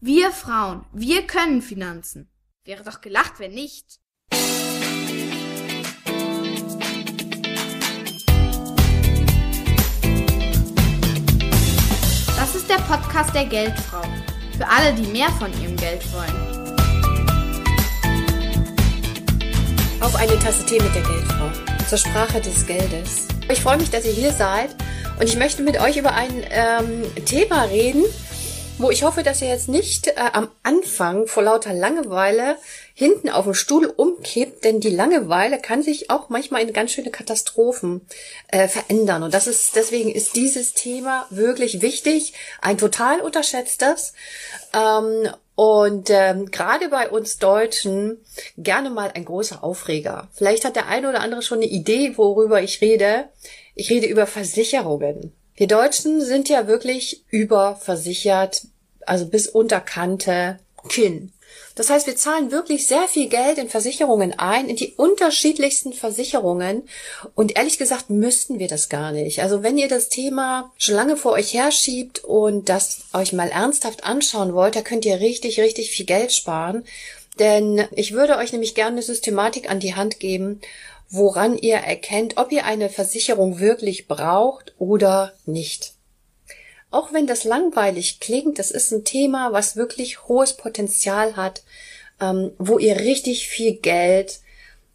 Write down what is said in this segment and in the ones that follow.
Wir Frauen, wir können Finanzen. Wäre doch gelacht, wenn nicht. Das ist der Podcast der Geldfrau. Für alle, die mehr von ihrem Geld wollen. Auf eine Tasse Tee mit der Geldfrau. Zur Sprache des Geldes. Ich freue mich, dass ihr hier seid und ich möchte mit euch über ein ähm, Thema reden, wo ich hoffe, dass ihr jetzt nicht äh, am Anfang vor lauter Langeweile hinten auf dem Stuhl umkippt, denn die Langeweile kann sich auch manchmal in ganz schöne Katastrophen äh, verändern. Und das ist, deswegen ist dieses Thema wirklich wichtig, ein total unterschätztes. Ähm, und ähm, gerade bei uns Deutschen gerne mal ein großer Aufreger. Vielleicht hat der eine oder andere schon eine Idee, worüber ich rede. Ich rede über Versicherungen. Wir Deutschen sind ja wirklich überversichert, also bis unter Kante Kinn. Das heißt, wir zahlen wirklich sehr viel Geld in Versicherungen ein, in die unterschiedlichsten Versicherungen. Und ehrlich gesagt müssten wir das gar nicht. Also wenn ihr das Thema schon lange vor euch herschiebt und das euch mal ernsthaft anschauen wollt, da könnt ihr richtig, richtig viel Geld sparen. Denn ich würde euch nämlich gerne eine Systematik an die Hand geben, woran ihr erkennt, ob ihr eine Versicherung wirklich braucht oder nicht. Auch wenn das langweilig klingt, das ist ein Thema, was wirklich hohes Potenzial hat, ähm, wo ihr richtig viel Geld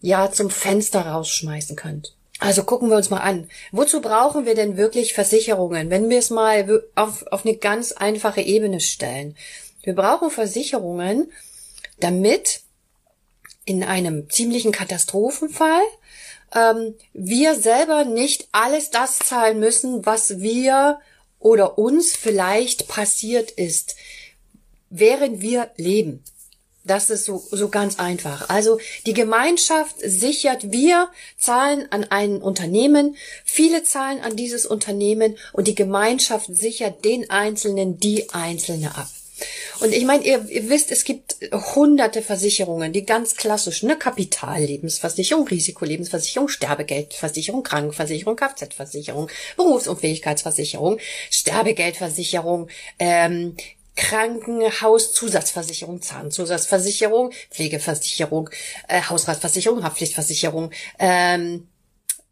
ja zum Fenster rausschmeißen könnt. Also gucken wir uns mal an. Wozu brauchen wir denn wirklich Versicherungen? Wenn wir es mal auf, auf eine ganz einfache Ebene stellen. Wir brauchen Versicherungen, damit in einem ziemlichen Katastrophenfall ähm, wir selber nicht alles das zahlen müssen, was wir oder uns vielleicht passiert ist, während wir leben. Das ist so, so ganz einfach. Also die Gemeinschaft sichert, wir zahlen an ein Unternehmen, viele zahlen an dieses Unternehmen und die Gemeinschaft sichert den Einzelnen die Einzelne ab. Und ich meine, ihr, ihr wisst, es gibt hunderte Versicherungen, die ganz klassisch, ne, Kapitallebensversicherung, Risikolebensversicherung, Sterbegeldversicherung, Krankenversicherung, Kfz-Versicherung, Berufsunfähigkeitsversicherung, Sterbegeldversicherung, ähm, Krankenhauszusatzversicherung, Zahnzusatzversicherung, Pflegeversicherung, äh, Hausratversicherung, Haftpflichtversicherung, ähm,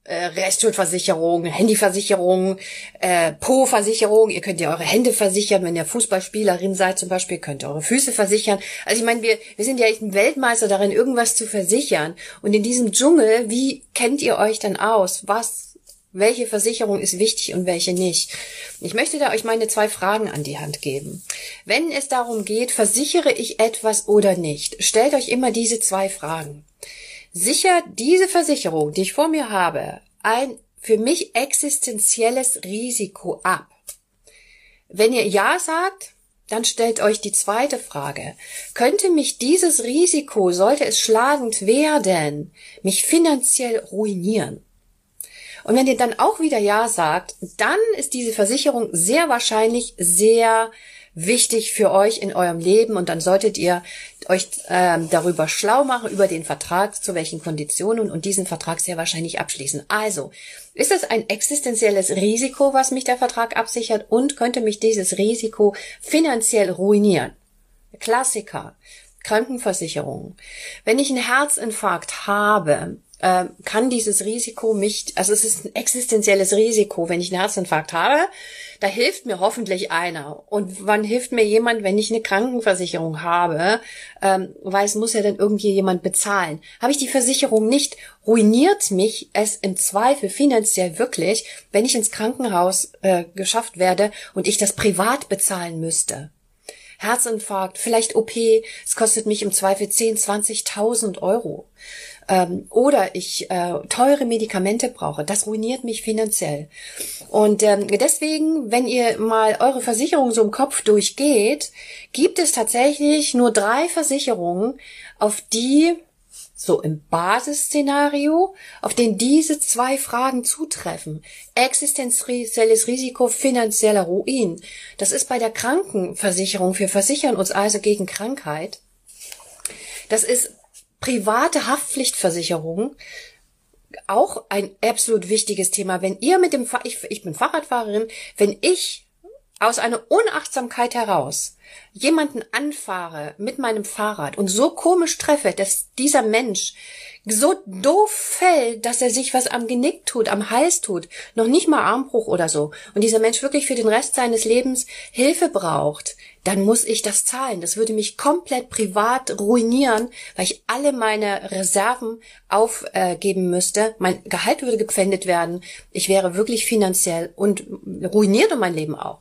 äh, Restschuldversicherung, Handyversicherung, äh, Po-Versicherung. Ihr könnt ja eure Hände versichern, wenn ihr Fußballspielerin seid zum Beispiel, könnt ihr eure Füße versichern. Also ich meine, wir, wir sind ja echt ein Weltmeister darin, irgendwas zu versichern. Und in diesem Dschungel, wie kennt ihr euch dann aus? Was welche Versicherung ist wichtig und welche nicht? Ich möchte da euch meine zwei Fragen an die Hand geben. Wenn es darum geht, versichere ich etwas oder nicht, stellt euch immer diese zwei Fragen sichert diese Versicherung, die ich vor mir habe, ein für mich existenzielles Risiko ab? Wenn ihr Ja sagt, dann stellt euch die zweite Frage. Könnte mich dieses Risiko, sollte es schlagend werden, mich finanziell ruinieren? Und wenn ihr dann auch wieder Ja sagt, dann ist diese Versicherung sehr wahrscheinlich sehr wichtig für euch in eurem Leben und dann solltet ihr euch ähm, darüber schlau machen, über den Vertrag, zu welchen Konditionen und diesen Vertrag sehr wahrscheinlich abschließen. Also, ist es ein existenzielles Risiko, was mich der Vertrag absichert und könnte mich dieses Risiko finanziell ruinieren? Klassiker. Krankenversicherung. Wenn ich einen Herzinfarkt habe, äh, kann dieses Risiko mich, also es ist ein existenzielles Risiko, wenn ich einen Herzinfarkt habe, da hilft mir hoffentlich einer. Und wann hilft mir jemand, wenn ich eine Krankenversicherung habe? Ähm, weil es muss ja dann irgendwie jemand bezahlen. Habe ich die Versicherung nicht, ruiniert mich es im Zweifel finanziell wirklich, wenn ich ins Krankenhaus äh, geschafft werde und ich das privat bezahlen müsste. Herzinfarkt, vielleicht OP, es kostet mich im Zweifel 10, 20.000 Euro. Ähm, oder ich äh, teure Medikamente brauche, das ruiniert mich finanziell. Und ähm, deswegen, wenn ihr mal eure Versicherung so im Kopf durchgeht, gibt es tatsächlich nur drei Versicherungen, auf die so im Basisszenario, auf den diese zwei Fragen zutreffen. Existenzielles Risiko, finanzieller Ruin. Das ist bei der Krankenversicherung. Wir versichern uns also gegen Krankheit. Das ist private Haftpflichtversicherung auch ein absolut wichtiges Thema. Wenn ihr mit dem, Fahr ich, ich bin Fahrradfahrerin, wenn ich aus einer Unachtsamkeit heraus jemanden anfahre mit meinem Fahrrad und so komisch treffe, dass dieser Mensch so doof fällt, dass er sich was am Genick tut, am Hals tut, noch nicht mal Armbruch oder so, und dieser Mensch wirklich für den Rest seines Lebens Hilfe braucht, dann muss ich das zahlen. Das würde mich komplett privat ruinieren, weil ich alle meine Reserven aufgeben müsste. Mein Gehalt würde gepfändet werden. Ich wäre wirklich finanziell und ruinierte mein Leben auch.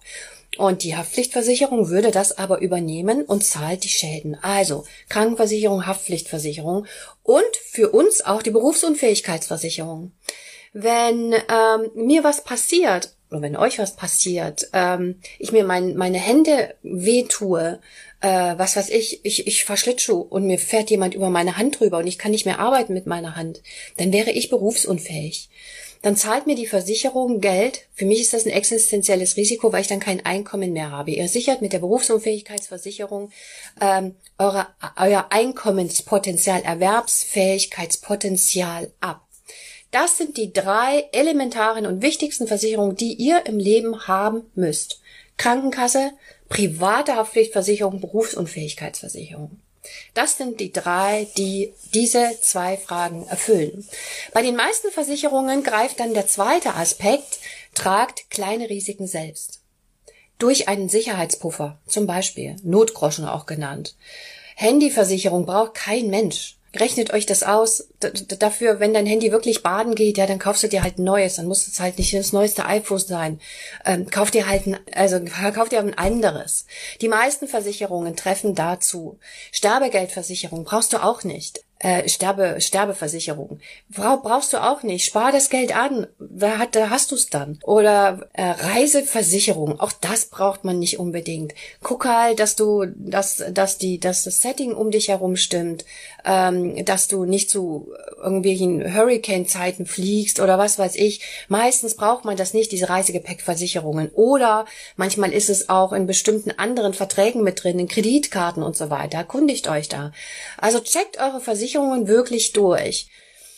Und die Haftpflichtversicherung würde das aber übernehmen und zahlt die Schäden. Also Krankenversicherung, Haftpflichtversicherung und für uns auch die Berufsunfähigkeitsversicherung. Wenn ähm, mir was passiert oder wenn euch was passiert, ähm, ich mir mein, meine Hände wehtue, äh, was weiß ich, ich, ich fahr Schlittschuh und mir fährt jemand über meine Hand drüber und ich kann nicht mehr arbeiten mit meiner Hand, dann wäre ich berufsunfähig dann zahlt mir die Versicherung Geld. Für mich ist das ein existenzielles Risiko, weil ich dann kein Einkommen mehr habe. Ihr sichert mit der Berufsunfähigkeitsversicherung ähm, eure, euer Einkommenspotenzial, Erwerbsfähigkeitspotenzial ab. Das sind die drei elementaren und wichtigsten Versicherungen, die ihr im Leben haben müsst. Krankenkasse, private Haftpflichtversicherung, Berufsunfähigkeitsversicherung. Das sind die drei, die diese zwei Fragen erfüllen. Bei den meisten Versicherungen greift dann der zweite Aspekt, tragt kleine Risiken selbst. Durch einen Sicherheitspuffer, zum Beispiel Notgroschen auch genannt. Handyversicherung braucht kein Mensch. Rechnet euch das aus. dafür, wenn dein Handy wirklich baden geht, ja, dann kaufst du dir halt ein neues. Dann muss es halt nicht das neueste iPhone sein. Ähm, kauf dir halt ein, also kauf dir ein anderes. Die meisten Versicherungen treffen dazu. Sterbegeldversicherung brauchst du auch nicht äh, Sterbe, Sterbeversicherung. brauchst du auch nicht. Spar das Geld an. Da, hat, da hast du es dann. Oder äh, Reiseversicherung. Auch das braucht man nicht unbedingt. Guck halt, dass du, dass, dass die, dass das Setting um dich herum stimmt, ähm, dass du nicht zu irgendwelchen Hurricane-Zeiten fliegst oder was weiß ich. Meistens braucht man das nicht, diese Reisegepäckversicherungen. Oder manchmal ist es auch in bestimmten anderen Verträgen mit drin, in Kreditkarten und so weiter. Kundigt euch da. Also checkt eure Versicherungen Versicherungen wirklich durch.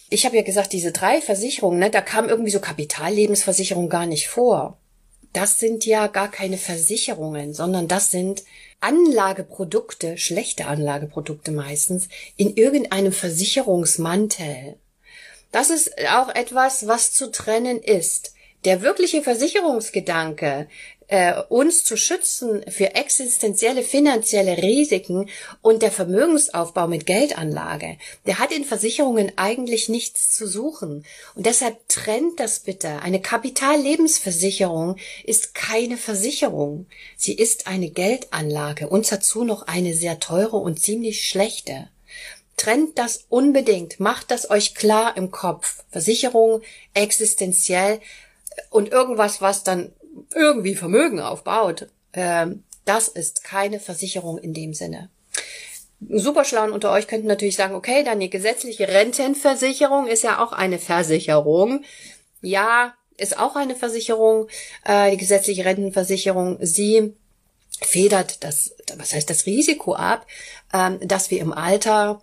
Ich habe ja gesagt, diese drei Versicherungen, ne, da kam irgendwie so Kapitallebensversicherung gar nicht vor. Das sind ja gar keine Versicherungen, sondern das sind Anlageprodukte, schlechte Anlageprodukte meistens, in irgendeinem Versicherungsmantel. Das ist auch etwas, was zu trennen ist. Der wirkliche Versicherungsgedanke, äh, uns zu schützen für existenzielle finanzielle Risiken und der Vermögensaufbau mit Geldanlage, der hat in Versicherungen eigentlich nichts zu suchen. Und deshalb trennt das bitte. Eine Kapitallebensversicherung ist keine Versicherung. Sie ist eine Geldanlage und dazu noch eine sehr teure und ziemlich schlechte. Trennt das unbedingt. Macht das euch klar im Kopf. Versicherung existenziell und irgendwas, was dann irgendwie Vermögen aufbaut, ähm, das ist keine Versicherung in dem Sinne. Superschlauen unter euch könnten natürlich sagen, okay, dann die gesetzliche Rentenversicherung ist ja auch eine Versicherung. Ja, ist auch eine Versicherung, äh, die gesetzliche Rentenversicherung. Sie federt das, was heißt das Risiko ab, ähm, dass wir im Alter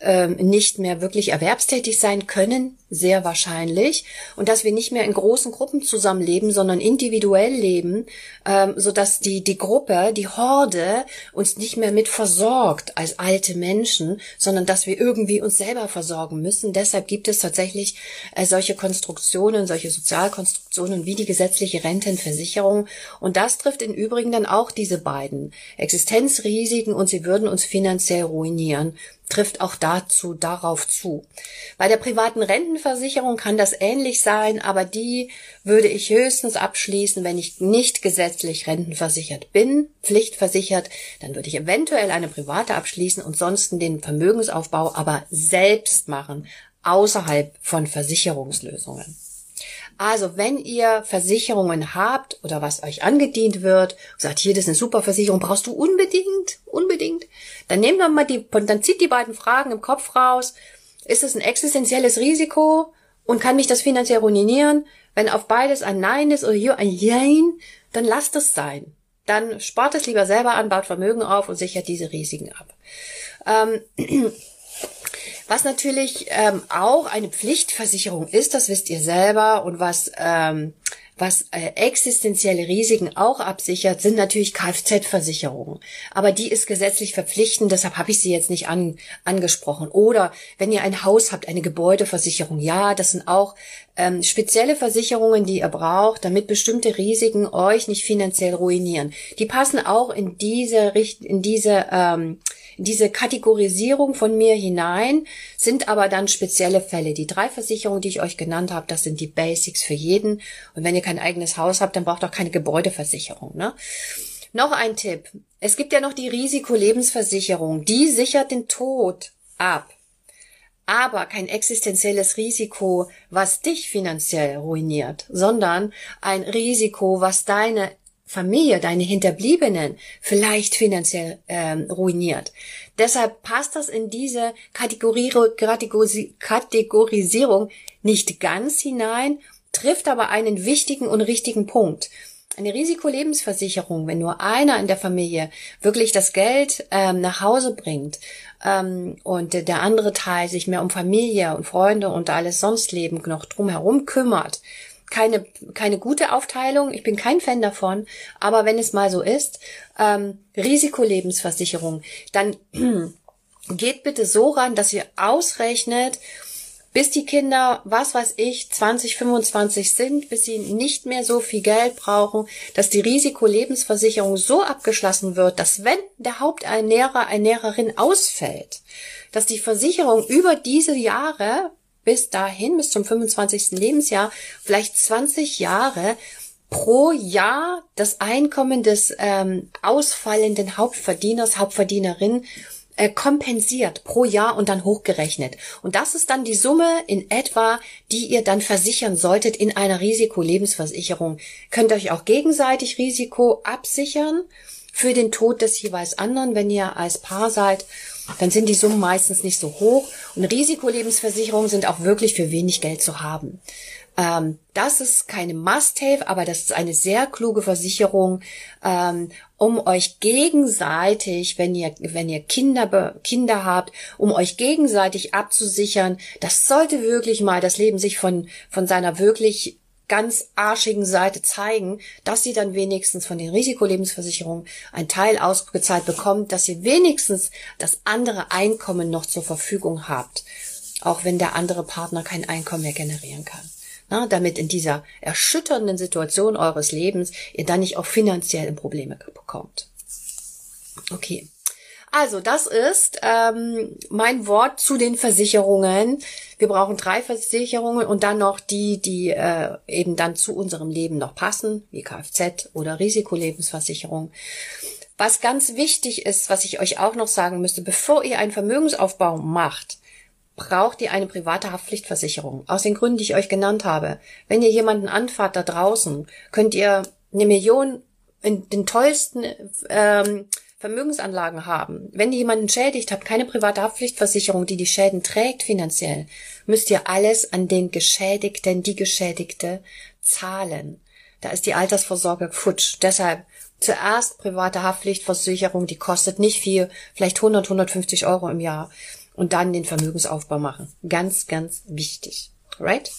ähm, nicht mehr wirklich erwerbstätig sein können, sehr wahrscheinlich, und dass wir nicht mehr in großen Gruppen zusammenleben, sondern individuell leben, ähm, so dass die die Gruppe, die Horde uns nicht mehr mit versorgt als alte Menschen, sondern dass wir irgendwie uns selber versorgen müssen. Deshalb gibt es tatsächlich äh, solche Konstruktionen, solche Sozialkonstruktionen wie die gesetzliche Rentenversicherung, und das trifft im Übrigen dann auch diese beiden Existenzrisiken und sie würden uns finanziell ruinieren trifft auch dazu, darauf zu. Bei der privaten Rentenversicherung kann das ähnlich sein, aber die würde ich höchstens abschließen, wenn ich nicht gesetzlich rentenversichert bin, pflichtversichert, dann würde ich eventuell eine private abschließen und sonst den Vermögensaufbau aber selbst machen, außerhalb von Versicherungslösungen. Also, wenn ihr Versicherungen habt oder was euch angedient wird, sagt, hier, das ist eine super Versicherung, brauchst du unbedingt, unbedingt, dann nehmt man mal die, dann zieht die beiden Fragen im Kopf raus. Ist es ein existenzielles Risiko und kann mich das finanziell ruinieren? Wenn auf beides ein Nein ist oder hier ein Jein, dann lasst es sein. Dann spart es lieber selber an, baut Vermögen auf und sichert diese Risiken ab. Ähm, Was natürlich ähm, auch eine Pflichtversicherung ist, das wisst ihr selber und was ähm, was äh, existenzielle Risiken auch absichert, sind natürlich Kfz-Versicherungen. Aber die ist gesetzlich verpflichtend, deshalb habe ich sie jetzt nicht an, angesprochen. Oder wenn ihr ein Haus habt, eine Gebäudeversicherung. Ja, das sind auch ähm, spezielle Versicherungen, die ihr braucht, damit bestimmte Risiken euch nicht finanziell ruinieren. Die passen auch in diese Richt in diese ähm, diese Kategorisierung von mir hinein, sind aber dann spezielle Fälle. Die drei Versicherungen, die ich euch genannt habe, das sind die Basics für jeden. Und wenn ihr kein eigenes Haus habt, dann braucht auch keine Gebäudeversicherung. Ne? Noch ein Tipp. Es gibt ja noch die Risikolebensversicherung. Die sichert den Tod ab. Aber kein existenzielles Risiko, was dich finanziell ruiniert, sondern ein Risiko, was deine Familie, deine Hinterbliebenen vielleicht finanziell ähm, ruiniert. Deshalb passt das in diese Kategorisierung nicht ganz hinein, trifft aber einen wichtigen und richtigen Punkt. Eine Risikolebensversicherung, wenn nur einer in der Familie wirklich das Geld ähm, nach Hause bringt ähm, und der andere Teil sich mehr um Familie und Freunde und alles sonst Leben noch drumherum kümmert, keine, keine gute Aufteilung. Ich bin kein Fan davon. Aber wenn es mal so ist, ähm, Risikolebensversicherung, dann geht bitte so ran, dass ihr ausrechnet, bis die Kinder, was weiß ich, 20, 25 sind, bis sie nicht mehr so viel Geld brauchen, dass die Risikolebensversicherung so abgeschlossen wird, dass wenn der Haupternährer, Ernährerin ausfällt, dass die Versicherung über diese Jahre bis dahin, bis zum 25. Lebensjahr, vielleicht 20 Jahre pro Jahr das Einkommen des ähm, ausfallenden Hauptverdieners, Hauptverdienerin äh, kompensiert pro Jahr und dann hochgerechnet. Und das ist dann die Summe in etwa, die ihr dann versichern solltet in einer Risikolebensversicherung. Könnt euch auch gegenseitig Risiko absichern für den Tod des jeweils anderen, wenn ihr als Paar seid dann sind die Summen meistens nicht so hoch. Und Risikolebensversicherungen sind auch wirklich für wenig Geld zu haben. Ähm, das ist keine Must-Have, aber das ist eine sehr kluge Versicherung, ähm, um euch gegenseitig, wenn ihr, wenn ihr Kinder, Kinder habt, um euch gegenseitig abzusichern. Das sollte wirklich mal das Leben sich von, von seiner wirklich ganz arschigen Seite zeigen, dass sie dann wenigstens von den Risikolebensversicherungen ein Teil ausgezahlt bekommt, dass ihr wenigstens das andere Einkommen noch zur Verfügung habt, auch wenn der andere Partner kein Einkommen mehr generieren kann. Na, damit in dieser erschütternden Situation eures Lebens ihr dann nicht auch finanziell in Probleme bekommt. Okay. Also, das ist ähm, mein Wort zu den Versicherungen. Wir brauchen drei Versicherungen und dann noch die, die äh, eben dann zu unserem Leben noch passen, wie Kfz oder Risikolebensversicherung. Was ganz wichtig ist, was ich euch auch noch sagen müsste, bevor ihr einen Vermögensaufbau macht, braucht ihr eine private Haftpflichtversicherung. Aus den Gründen, die ich euch genannt habe. Wenn ihr jemanden anfahrt da draußen, könnt ihr eine Million in den tollsten ähm, Vermögensanlagen haben, wenn ihr jemanden schädigt, habt keine private Haftpflichtversicherung, die die Schäden trägt finanziell, müsst ihr alles an den Geschädigten, die Geschädigte zahlen. Da ist die Altersvorsorge futsch. Deshalb zuerst private Haftpflichtversicherung, die kostet nicht viel, vielleicht 100, 150 Euro im Jahr und dann den Vermögensaufbau machen. Ganz, ganz wichtig. Right?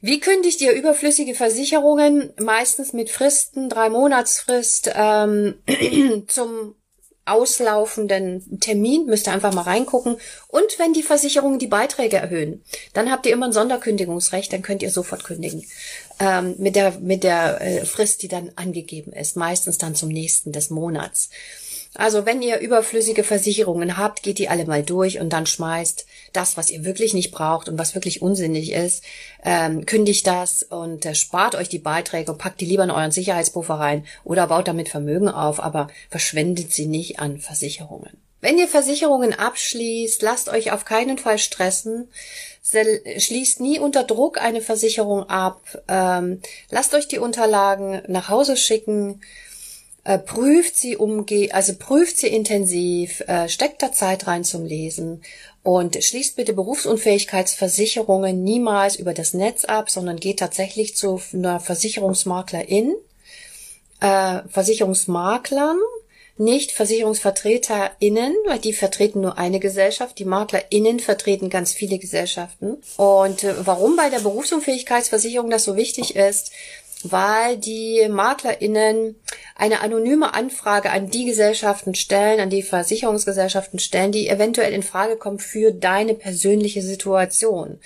Wie kündigt ihr überflüssige Versicherungen meistens mit Fristen, drei Monatsfrist ähm, zum auslaufenden Termin, müsst ihr einfach mal reingucken. Und wenn die Versicherungen die Beiträge erhöhen, dann habt ihr immer ein Sonderkündigungsrecht, dann könnt ihr sofort kündigen. Ähm, mit der, mit der äh, Frist, die dann angegeben ist, meistens dann zum nächsten des Monats. Also wenn ihr überflüssige Versicherungen habt, geht die alle mal durch und dann schmeißt das, was ihr wirklich nicht braucht und was wirklich unsinnig ist, ähm, kündigt das und äh, spart euch die Beiträge und packt die lieber in euren Sicherheitspuffer rein oder baut damit Vermögen auf, aber verschwendet sie nicht an Versicherungen. Wenn ihr Versicherungen abschließt, lasst euch auf keinen Fall stressen. Schließt nie unter Druck eine Versicherung ab. Ähm, lasst euch die Unterlagen nach Hause schicken äh, prüft sie umge also prüft sie intensiv, äh, steckt da Zeit rein zum Lesen und schließt bitte Berufsunfähigkeitsversicherungen niemals über das Netz ab, sondern geht tatsächlich zu einer Versicherungsmaklerin, äh, Versicherungsmaklern, nicht VersicherungsvertreterInnen, weil die vertreten nur eine Gesellschaft. Die MaklerInnen vertreten ganz viele Gesellschaften. Und äh, warum bei der Berufsunfähigkeitsversicherung das so wichtig ist, weil die MaklerInnen eine anonyme Anfrage an die Gesellschaften stellen, an die Versicherungsgesellschaften stellen, die eventuell in Frage kommen für deine persönliche Situation.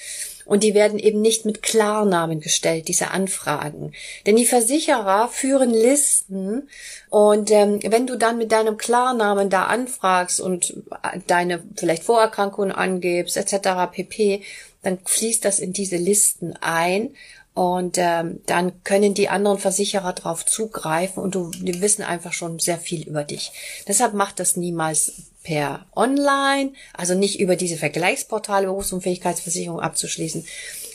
Und die werden eben nicht mit Klarnamen gestellt, diese Anfragen. Denn die Versicherer führen Listen und ähm, wenn du dann mit deinem Klarnamen da anfragst und deine vielleicht Vorerkrankungen angibst, etc. pp., dann fließt das in diese Listen ein und ähm, dann können die anderen Versicherer darauf zugreifen und du, die wissen einfach schon sehr viel über dich. Deshalb macht das niemals per Online, also nicht über diese Vergleichsportale Berufsunfähigkeitsversicherung abzuschließen,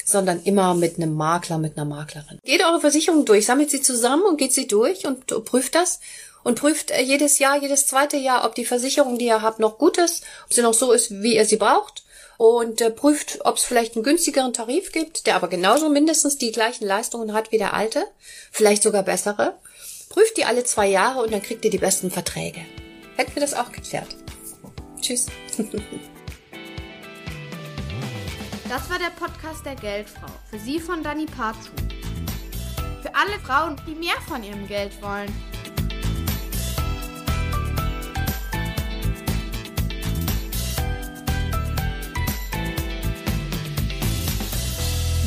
sondern immer mit einem Makler, mit einer Maklerin. Geht eure Versicherung durch, sammelt sie zusammen und geht sie durch und prüft das und prüft äh, jedes Jahr, jedes zweite Jahr, ob die Versicherung, die ihr habt, noch gut ist, ob sie noch so ist, wie ihr sie braucht und äh, prüft, ob es vielleicht einen günstigeren Tarif gibt, der aber genauso mindestens die gleichen Leistungen hat wie der alte, vielleicht sogar bessere. Prüft die alle zwei Jahre und dann kriegt ihr die besten Verträge. Hätten wir das auch geklärt. Tschüss. Das war der Podcast der Geldfrau. Für Sie von Dani Parzu. Für alle Frauen, die mehr von ihrem Geld wollen.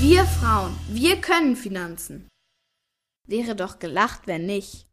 Wir Frauen, wir können Finanzen. Wäre doch gelacht, wenn nicht.